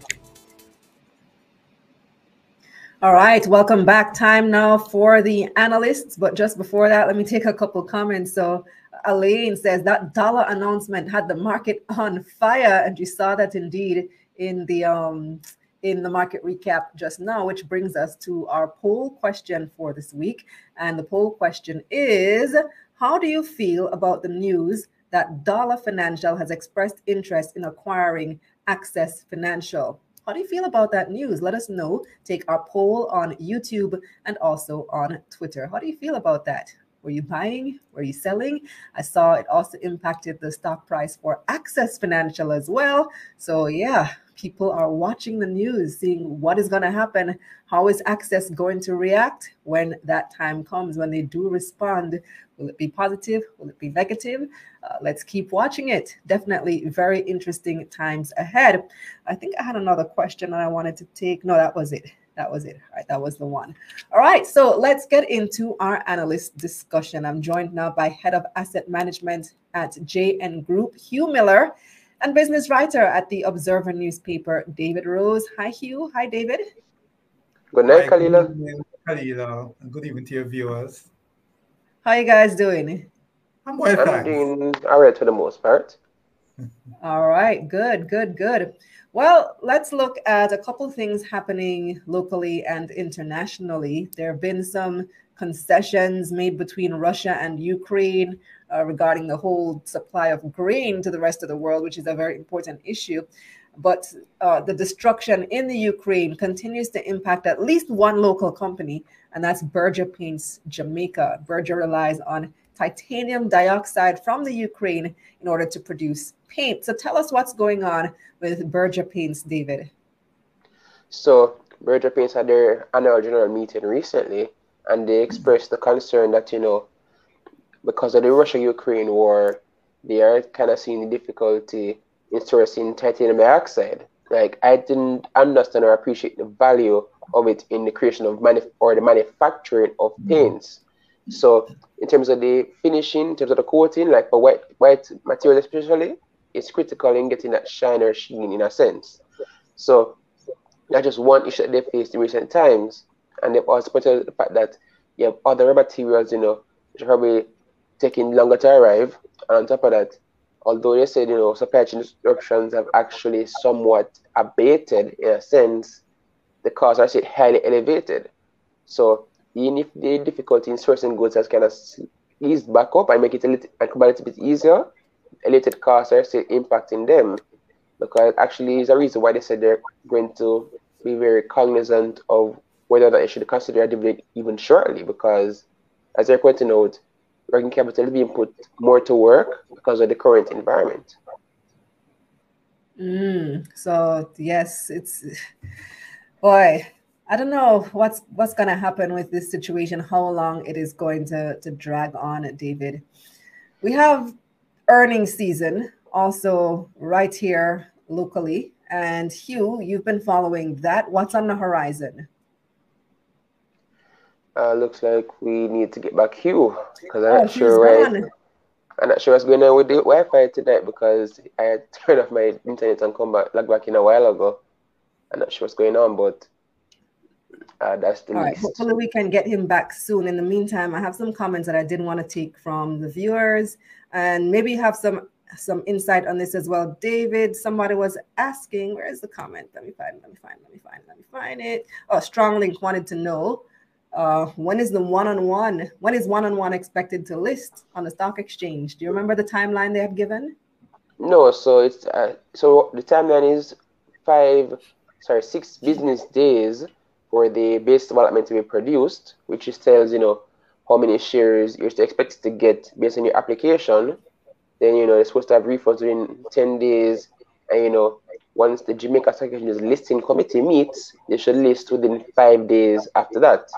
All right, welcome back. Time now for the analysts. But just before that, let me take a couple comments. So, Elaine says that dollar announcement had the market on fire, and you saw that indeed in the um, in the market recap just now, which brings us to our poll question for this week. And the poll question is how do you feel about the news that Dolla Financial has expressed interest in acquiring Access Financial? How do you feel about that news? Let us know. Take our poll on YouTube and also on Twitter. How do you feel about that? Were you buying? Were you selling? I saw it also impacted the stock price for Access Financial as well. So, yeah, people are watching the news, seeing what is going to happen. How is Access going to react when that time comes, when they do respond? Will it be positive? Will it be negative? Uh, let's keep watching it. Definitely very interesting times ahead. I think I had another question that I wanted to take. No, that was it. That was it. All right, that was the one. All right, so let's get into our analyst discussion. I'm joined now by Head of Asset Management at JN Group, Hugh Miller and business writer at the Observer newspaper, David Rose. Hi, Hugh. Hi, David. Good night, Kalila. Kalila. And good evening to your viewers. How you guys doing? I'm well, I'm doing all right for the most part. all right, good, good, good. Well, let's look at a couple things happening locally and internationally. There have been some concessions made between Russia and Ukraine uh, regarding the whole supply of grain to the rest of the world, which is a very important issue. But uh, the destruction in the Ukraine continues to impact at least one local company, and that's Berger Paints Jamaica. Berger relies on titanium dioxide from the Ukraine in order to produce paint. So tell us what's going on with Berger Paints, David. So Berger Paints had their annual general meeting recently, and they expressed the concern that you know because of the Russia-Ukraine war, they are kind of seeing the difficulty in sourcing titanium dioxide. Like I didn't understand or appreciate the value of it in the creation of manuf- or the manufacturing of mm-hmm. paints. So in terms of the finishing, in terms of the coating, like for white white material especially, is critical in getting that shine or sheen in a sense. So that's just one issue that they faced in recent times. And they've also pointed out the fact that you have other materials, you know, which are probably taking longer to arrive. And on top of that, although they said, you know, supply chain disruptions have actually somewhat abated in a sense, the costs are still highly elevated. So even if the difficulty in sourcing goods has kind of eased back up and make it a little, a little bit easier, elevated costs are still impacting them. Because actually is a reason why they said they're going to be very cognizant of whether they should consider a dividend even shortly. Because as they're pointing out, working capital is being put more to work because of the current environment. Mm, so yes, it's boy, I don't know what's what's gonna happen with this situation, how long it is going to, to drag on, David. We have earnings season also right here locally. And Hugh, you've been following that. What's on the horizon? Uh, looks like we need to get back Hugh because I'm oh, not sure where. I'm not sure what's going on with the Wi-Fi tonight because I had turned off my internet and come back, log back in a while ago. I'm not sure what's going on, but uh, that's the All least. Right. Hopefully, we can get him back soon. In the meantime, I have some comments that I didn't want to take from the viewers, and maybe have some some insight on this as well. David, somebody was asking, where is the comment? Let me find, let me find, let me find, let me find it. Oh, Strong Link wanted to know uh, when is the one-on-one, when is one-on-one expected to list on the stock exchange? Do you remember the timeline they have given? No, so it's uh, so the timeline is five, sorry, six business days for the basis of allotment to be produced, which is tells you know how many shares you're expected to get based on your application then you know they're supposed to have refunds within 10 days. And you know, once the Jamaica Stock listing committee meets, they should list within five days after that.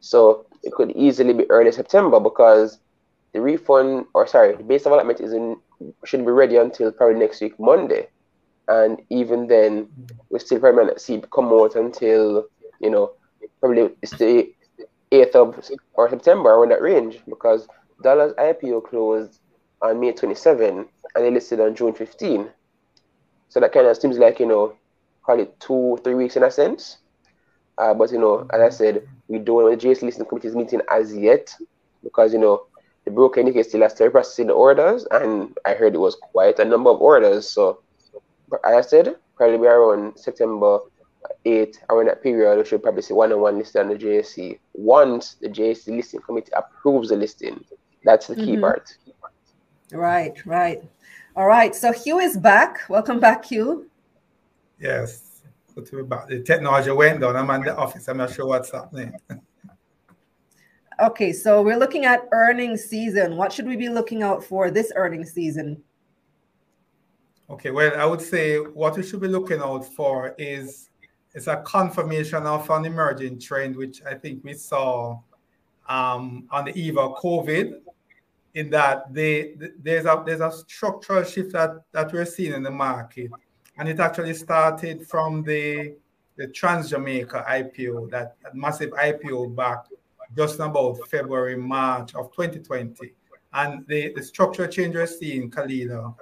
So it could easily be early September because the refund or sorry, the basis of allotment is in should be ready until probably next week Monday. And even then we still probably might not see it come out until, you know, probably it's the eighth of or September in that range because Dolla's IPO closed on May 27 and they listed on June 15. So that kind of seems like, you know, call it two, three weeks in a sense. Uh, but, you know, as I said, we don't know the JSE listing committee is meeting as yet because, you know, the broker indicates still has to processing the orders and I heard it was quite a number of orders. So, as I said, probably around September 8, around that period, we should probably see one on one listed on the JSE once the JSC listing committee approves the listing. That's the key mm-hmm. part. Right, right. All right. So Hugh is back. Welcome back, Hugh. Yes. Good to be back. The technology went down. I'm in the office. I'm not sure what's happening. okay, so we're looking at earnings season. What should we be looking out for this earnings season? Okay, well, I would say what we should be looking out for is is a confirmation of an emerging trend, which I think we saw um, on the eve of COVID in that they, there's a there's a structural shift that, that we're seeing in the market. And it actually started from the the Trans Jamaica IPO, that massive IPO back just about February, March of 2020. And the, the structural change we're seeing, Kalila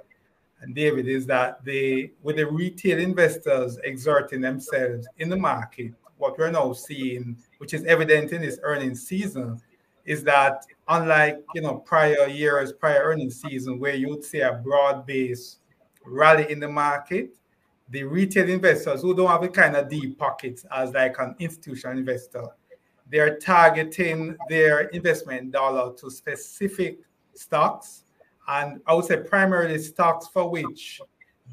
and David, is that they with the retail investors exerting themselves in the market, what we're now seeing, which is evident in this earnings season, is that unlike you know prior years, prior earnings season, where you would see a broad-based rally in the market, the retail investors who don't have a kind of deep pockets as like an institutional investor, they're targeting their investment dollar to specific stocks, and I would say primarily stocks for which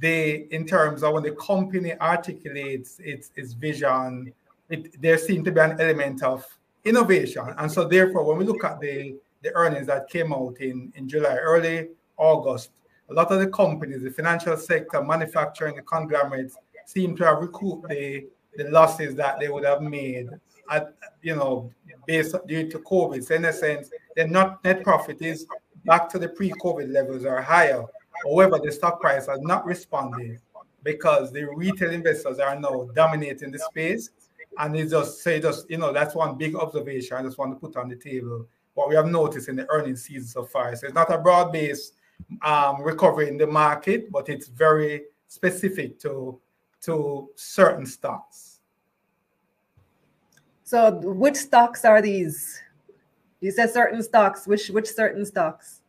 they, in terms of when the company articulates its its vision, it, there seems to be an element of innovation. And so therefore, when we look at the, the earnings that came out in, in July, early August, a lot of the companies, the financial sector, manufacturing, the conglomerates seem to have recouped the, the losses that they would have made at, you know, based due to COVID. So in a sense, their not net profit is back to the pre-COVID levels or higher. However, the stock price has not responded because the retail investors are now dominating the space and it's just say just you know that's one big observation I just want to put on the table. What we have noticed in the earnings season so far. So it's not a broad-based um, recovery in the market, but it's very specific to to certain stocks. So, which stocks are these? You said certain stocks. Which which certain stocks?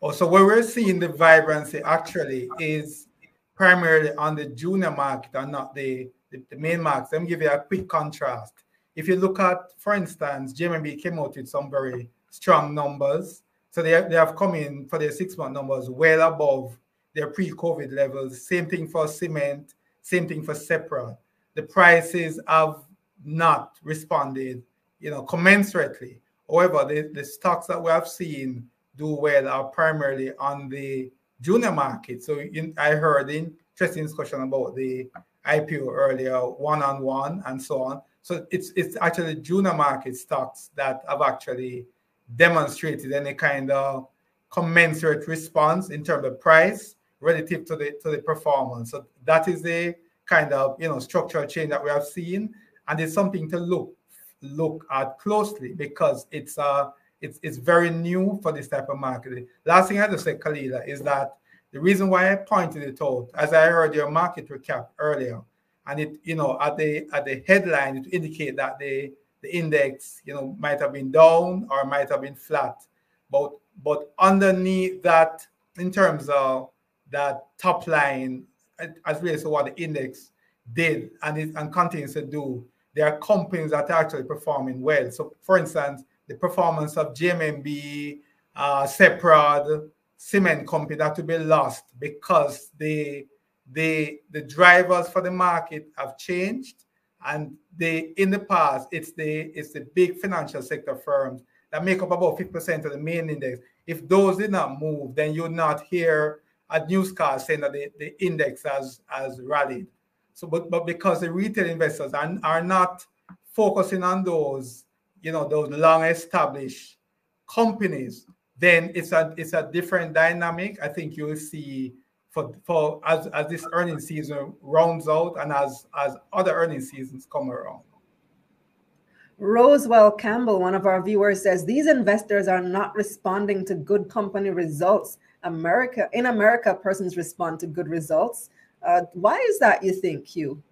Oh, so where we're seeing the vibrancy actually is primarily on the junior market and not the, the, the main market. Let me give you a quick contrast. If you look at, for instance, JMB came out with some very strong numbers. So they, they have come in for their six month numbers well above their pre COVID levels. Same thing for cement, same thing for Seprod. The prices have not responded, you know, commensurately. However, the, the stocks that we have seen do well are primarily on the junior market. So in, I heard interesting discussion about the IPO earlier, one on one, and so on. So it's it's actually junior market stocks that have actually demonstrated any kind of commensurate response in terms of price relative to the to the performance. So that is the kind of you know structural change that we have seen, and it's something to look look at closely because it's uh it's it's very new for this type of market. Last thing I just say, Kalila, is that the reason why I pointed it out, as I heard your market recap earlier, and it you know at the at the headline it indicate that the the index you know might have been down or might have been flat, but but underneath that in terms of that top line as relates to what the index did and it and continues to do, there are companies that are actually performing well. So, for instance, the performance of JMB, uh, Seprod, cement company that will be lost because the the the drivers for the market have changed. And they in the past it's the it's the big financial sector firms that make up about 50% of the main index. If those did not move then you'd not hear a newscast saying that the, the index has has rallied so but but because the retail investors are, are not focusing on those you know those long established companies then it's a it's a different dynamic i think you'll see for for as as this earning season rounds out and as as other earning seasons come around Rosewell Campbell, one of our viewers, says these investors are not responding to good company results. America, in America, persons respond to good results. Uh, why is that, you think, Hugh?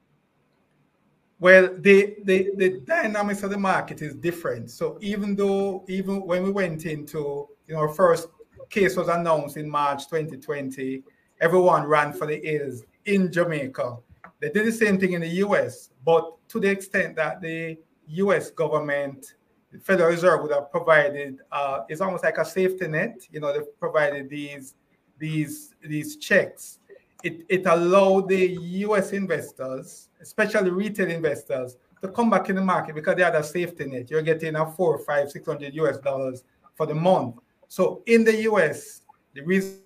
Well, the, the the dynamics of the market is different. So even though even when we went into you know first case was announced in March 2020, everyone ran for the hills in Jamaica. They did the same thing in the US, but to the extent that the US government, the Federal Reserve would have provided uh, it's almost like a safety net. You know, they've provided these these these checks it, it allowed the US investors, especially retail investors, to come back in the market because they had a safety net. You're getting a four, five, six hundred US dollars for the month. So in the US, the reason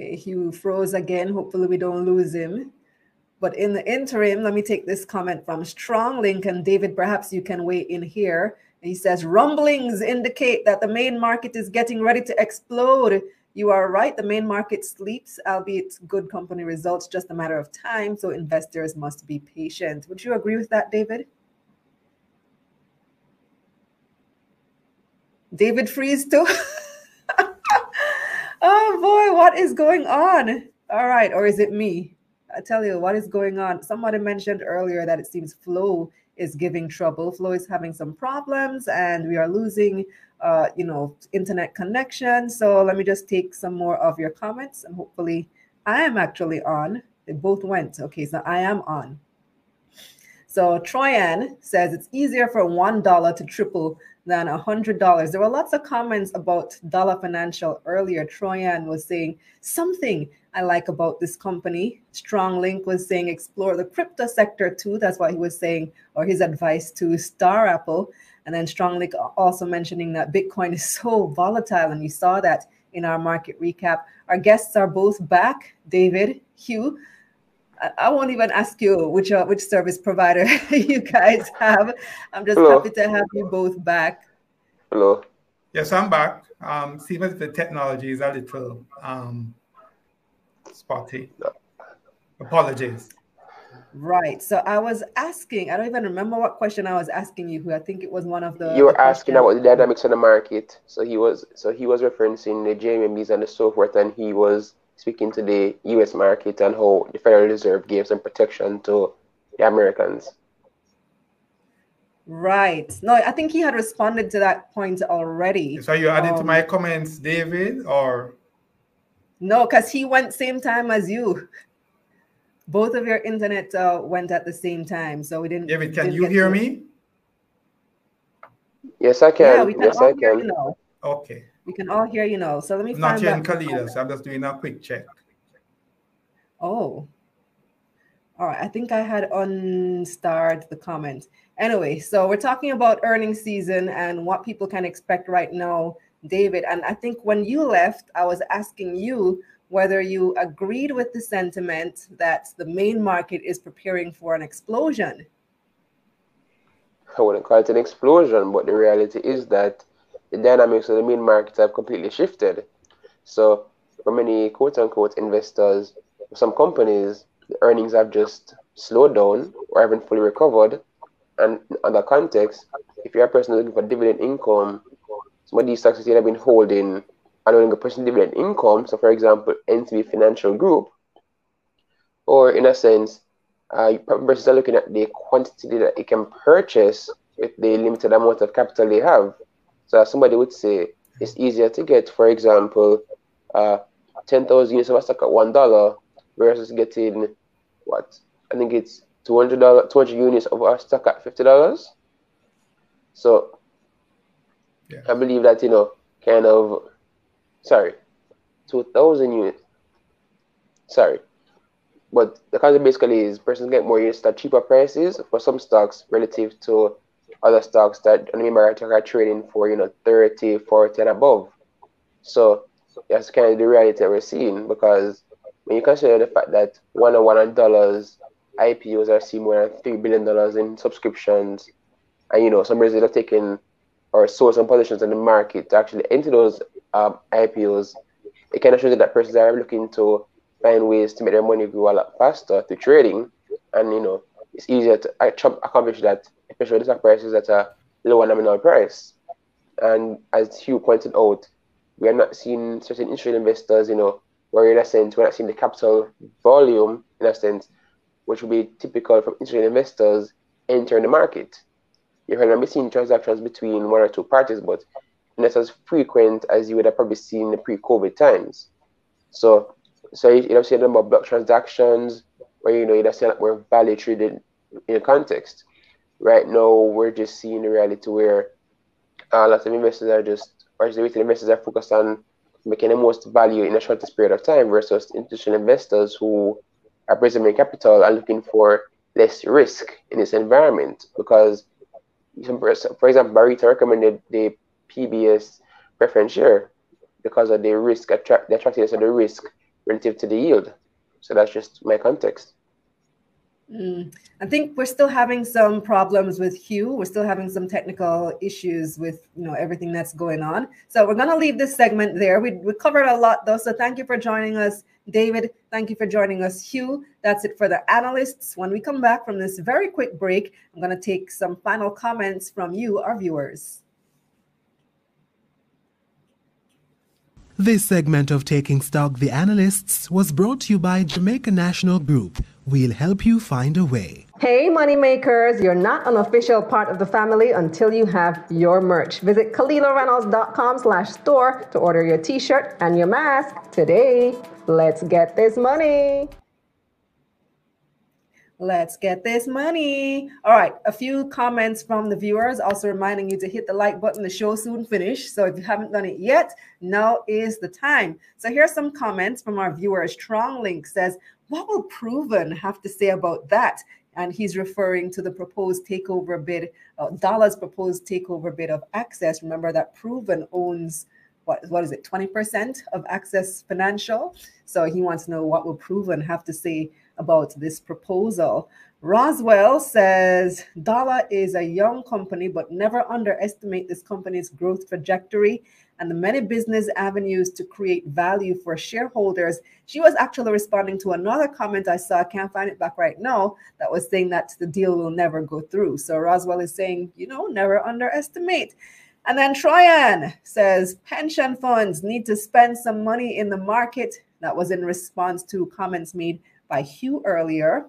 Okay, Hugh froze again. Hopefully, we don't lose him. But in the interim, let me take this comment from Strong Link and David. Perhaps you can weigh in here. He says rumblings indicate that the main market is getting ready to explode. You are right. The main market sleeps, albeit good company results, just a matter of time. So investors must be patient. Would you agree with that, David? David Freeze too. oh boy, what is going on? All right, or is it me? I tell you what is going on. Somebody mentioned earlier that it seems flow is giving trouble. Flow is having some problems, and we are losing, uh, you know, internet connection. So let me just take some more of your comments, and hopefully, I am actually on. They both went. Okay, so I am on. So Troyan says it's easier for one dollar to triple than a hundred dollars. There were lots of comments about Dolla Financial earlier. Troyan was saying something I like about this company. Strong Link was saying explore the crypto sector too. That's what he was saying, or his advice to Star Apple. And then Strong Link also mentioning that Bitcoin is so volatile, and you saw that in our market recap. Our guests are both back, David, Hugh. I won't even ask you which uh, which service provider you guys have. I'm just Hello. happy to have you both back. Hello. Yes, I'm back. Um, seems the technology is a little um, spotty. Apologies. Right. So I was asking, I don't even remember what question I was asking you, who I think it was one of the You were the asking questions. about the dynamics of the market. So he was so he was referencing the JMBs and the so forth, and he was speaking to the US market and how the Federal Reserve gave some protection to the Americans. Right. No, I think he had responded to that point already. So you're adding to Um, my comments, David, or No, because he went same time as you. Both of your internet uh, went at the same time, so we didn't. David, can didn't you hear to- me? Yes, I can. Yeah, can. we can yes, all I hear you can. now. Okay. We can all hear you now. So let me I'm not find hearing that. So I'm just doing a quick check. Oh. All right. I think I had unstarred the comment. Anyway, so we're talking about earnings season and what people can expect right now, David. And I think when you left, I was asking you whether you agreed with the sentiment that the main market is preparing for an explosion. I wouldn't call it an explosion, but the reality is that the dynamics of the main market have completely shifted. So, for many quote unquote investors, some companies, the earnings have just slowed down or haven't fully recovered. And in other context, if you're a person looking for dividend income, some of these stocks that have been holding are no longer producing dividend income. So, for example, NCB Financial Group, or in a sense, uh, are looking at the quantity that it can purchase with the limited amount of capital they have. So somebody would say it's easier to get, for example, uh, 10,000 units of a stock at $1 versus getting what? I think it's $200, 200 units of a stock at $50. So Yeah. I believe that, you know, kind of, sorry, 2,000 units. Sorry. But the concept basically is persons get more units at cheaper prices for some stocks relative to other stocks that main market are trading for, you know, 30, 40 and above. So that's kind of the reality we're seeing because when you consider the fact that one on one on dollars, IPOs are seeing more than three billion dollars in subscriptions, and you know some reasons are taking or source some positions in the market to actually enter those um, IPOs, it kind of shows that, that persons are looking to find ways to make their money grow a lot faster through trading, and you know it's easier to accomplish that, especially with stock prices at a lower nominal price. And as Hugh pointed out, we are not seeing certain institutional investors, you know, where in a sense we're not seeing the capital volume in a sense, which would be typical from institutional investors entering the market. You're going to be seeing transactions between one or two parties, but not as frequent as you would have probably seen in the pre-COVID times. So, so you, you know, see a number of block transactions where you know you seen like more value traded in a context. Right now, we're just seeing a reality where uh, lots of investors are just, or the retail investors are focused on making the most value in a shortest period of time versus institutional investors who are preserving capital and looking for less risk in this environment because for example, Barita recommended the PBS preference share because of the risk attract the attractiveness of the risk relative to the yield. So that's just my context. Mm. I think we're still having some problems with Hugh. We're still having some technical issues with you know everything that's going on. So we're gonna leave this segment there. We we covered a lot though. So thank you for joining us, David. Thank you for joining us, Hugh. That's it for the analysts. When we come back from this very quick break, I'm gonna take some final comments from you, our viewers. This segment of Taking Stock the Analysts was brought to you by Jamaica National Group. We'll help you find a way. Hey, moneymakers, you're not an official part of the family until you have your merch. Visit KalilaReynolds.com slash store to order your t-shirt and your mask today. Let's get this money. Let's get this money. All right, a few comments from the viewers. Also reminding you to hit the like button. The show soon finish. So if you haven't done it yet, now is the time. So here's some comments from our viewers. Strong Link says, what will Proven have to say about that? And he's referring to the proposed takeover bid, uh, Dolla's proposed takeover bid of Access. Remember that Proven owns what, what is it, 20% of Access Financial? So he wants to know what will Proven have to say about this proposal. Roswell says Dolla is a young company, but never underestimate this company's growth trajectory and the many business avenues to create value for shareholders. She was actually responding to another comment I saw, I can't find it back right now, that was saying that the deal will never go through. So Roswell is saying, you know, never underestimate. And then Troyan says pension funds need to spend some money in the market. That was in response to comments made by Hugh earlier.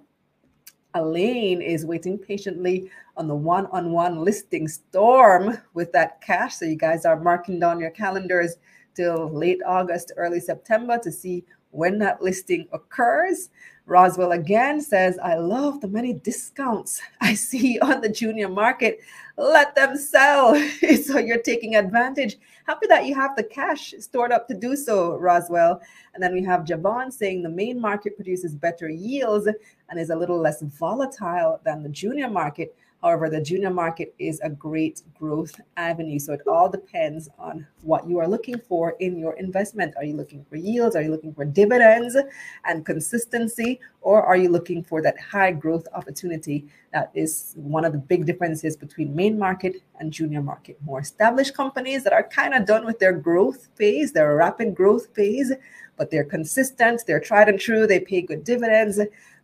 Elaine is waiting patiently on the one on one listing storm with that cash. So, you guys are marking down your calendars till late August, early September to see when that listing occurs. Roswell again says, I love the many discounts I see on the junior market. Let them sell. so you're taking advantage. Happy that you have the cash stored up to do so, Roswell. And then we have Javon saying the main market produces better yields and is a little less volatile than the junior market. However, the junior market is a great growth avenue. So it all depends on what you are looking for in your investment. Are you looking for yields? Are you looking for dividends and consistency? Or are you looking for that high growth opportunity? That is one of the big differences between main market and junior market. More established companies that are kind of done with their growth phase, their rapid growth phase, but they're consistent, they're tried and true, they pay good dividends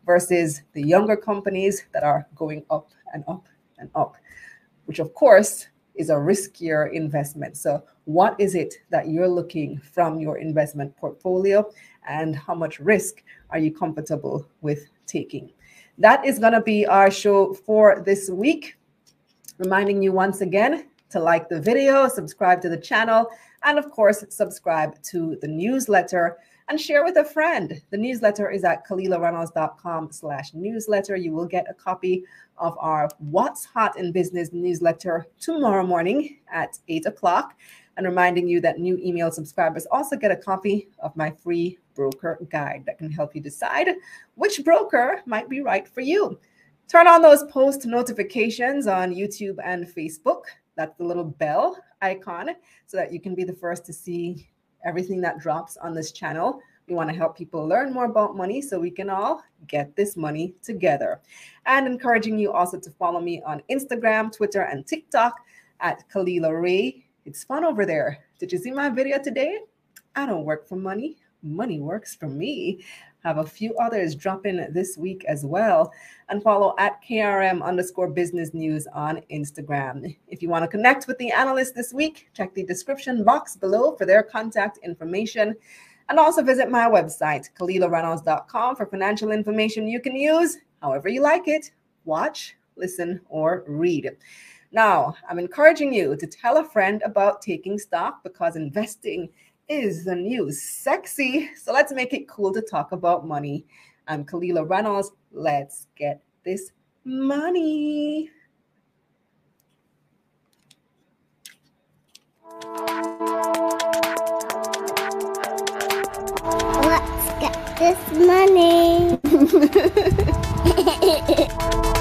versus the younger companies that are going up and up and up, which of course is a riskier investment. So, what is it that you're looking from your investment portfolio, and how much risk are you comfortable with taking? That is going to be our show for this week. Reminding you once again to like the video, subscribe to the channel, and of course, subscribe to the newsletter and share with a friend. The newsletter is at KalilaReynolds.com slash newsletter. You will get a copy of our What's Hot in Business newsletter tomorrow morning at 8 o'clock. And reminding you that new email subscribers also get a copy of my free broker guide that can help you decide which broker might be right for you. Turn on those post notifications on YouTube and Facebook. That's the little bell icon so that you can be the first to see everything that drops on this channel. We want to help people learn more about money so we can all get this money together. And encouraging you also to follow me on Instagram, Twitter, and TikTok at Kalila Ray. It's fun over there. Did you see my video today? I don't work for money. Money works for me have a few others drop in this week as well. And follow at KRM underscore business news on Instagram. If you want to connect with the analyst this week, check the description box below for their contact information. And also visit my website, KalilaReynolds.com, for financial information you can use however you like it watch, listen, or read. Now, I'm encouraging you to tell a friend about taking stock because investing is the new sexy? So let's make it cool to talk about money. I'm Kalila Reynolds. Let's get this money. Let's get this money.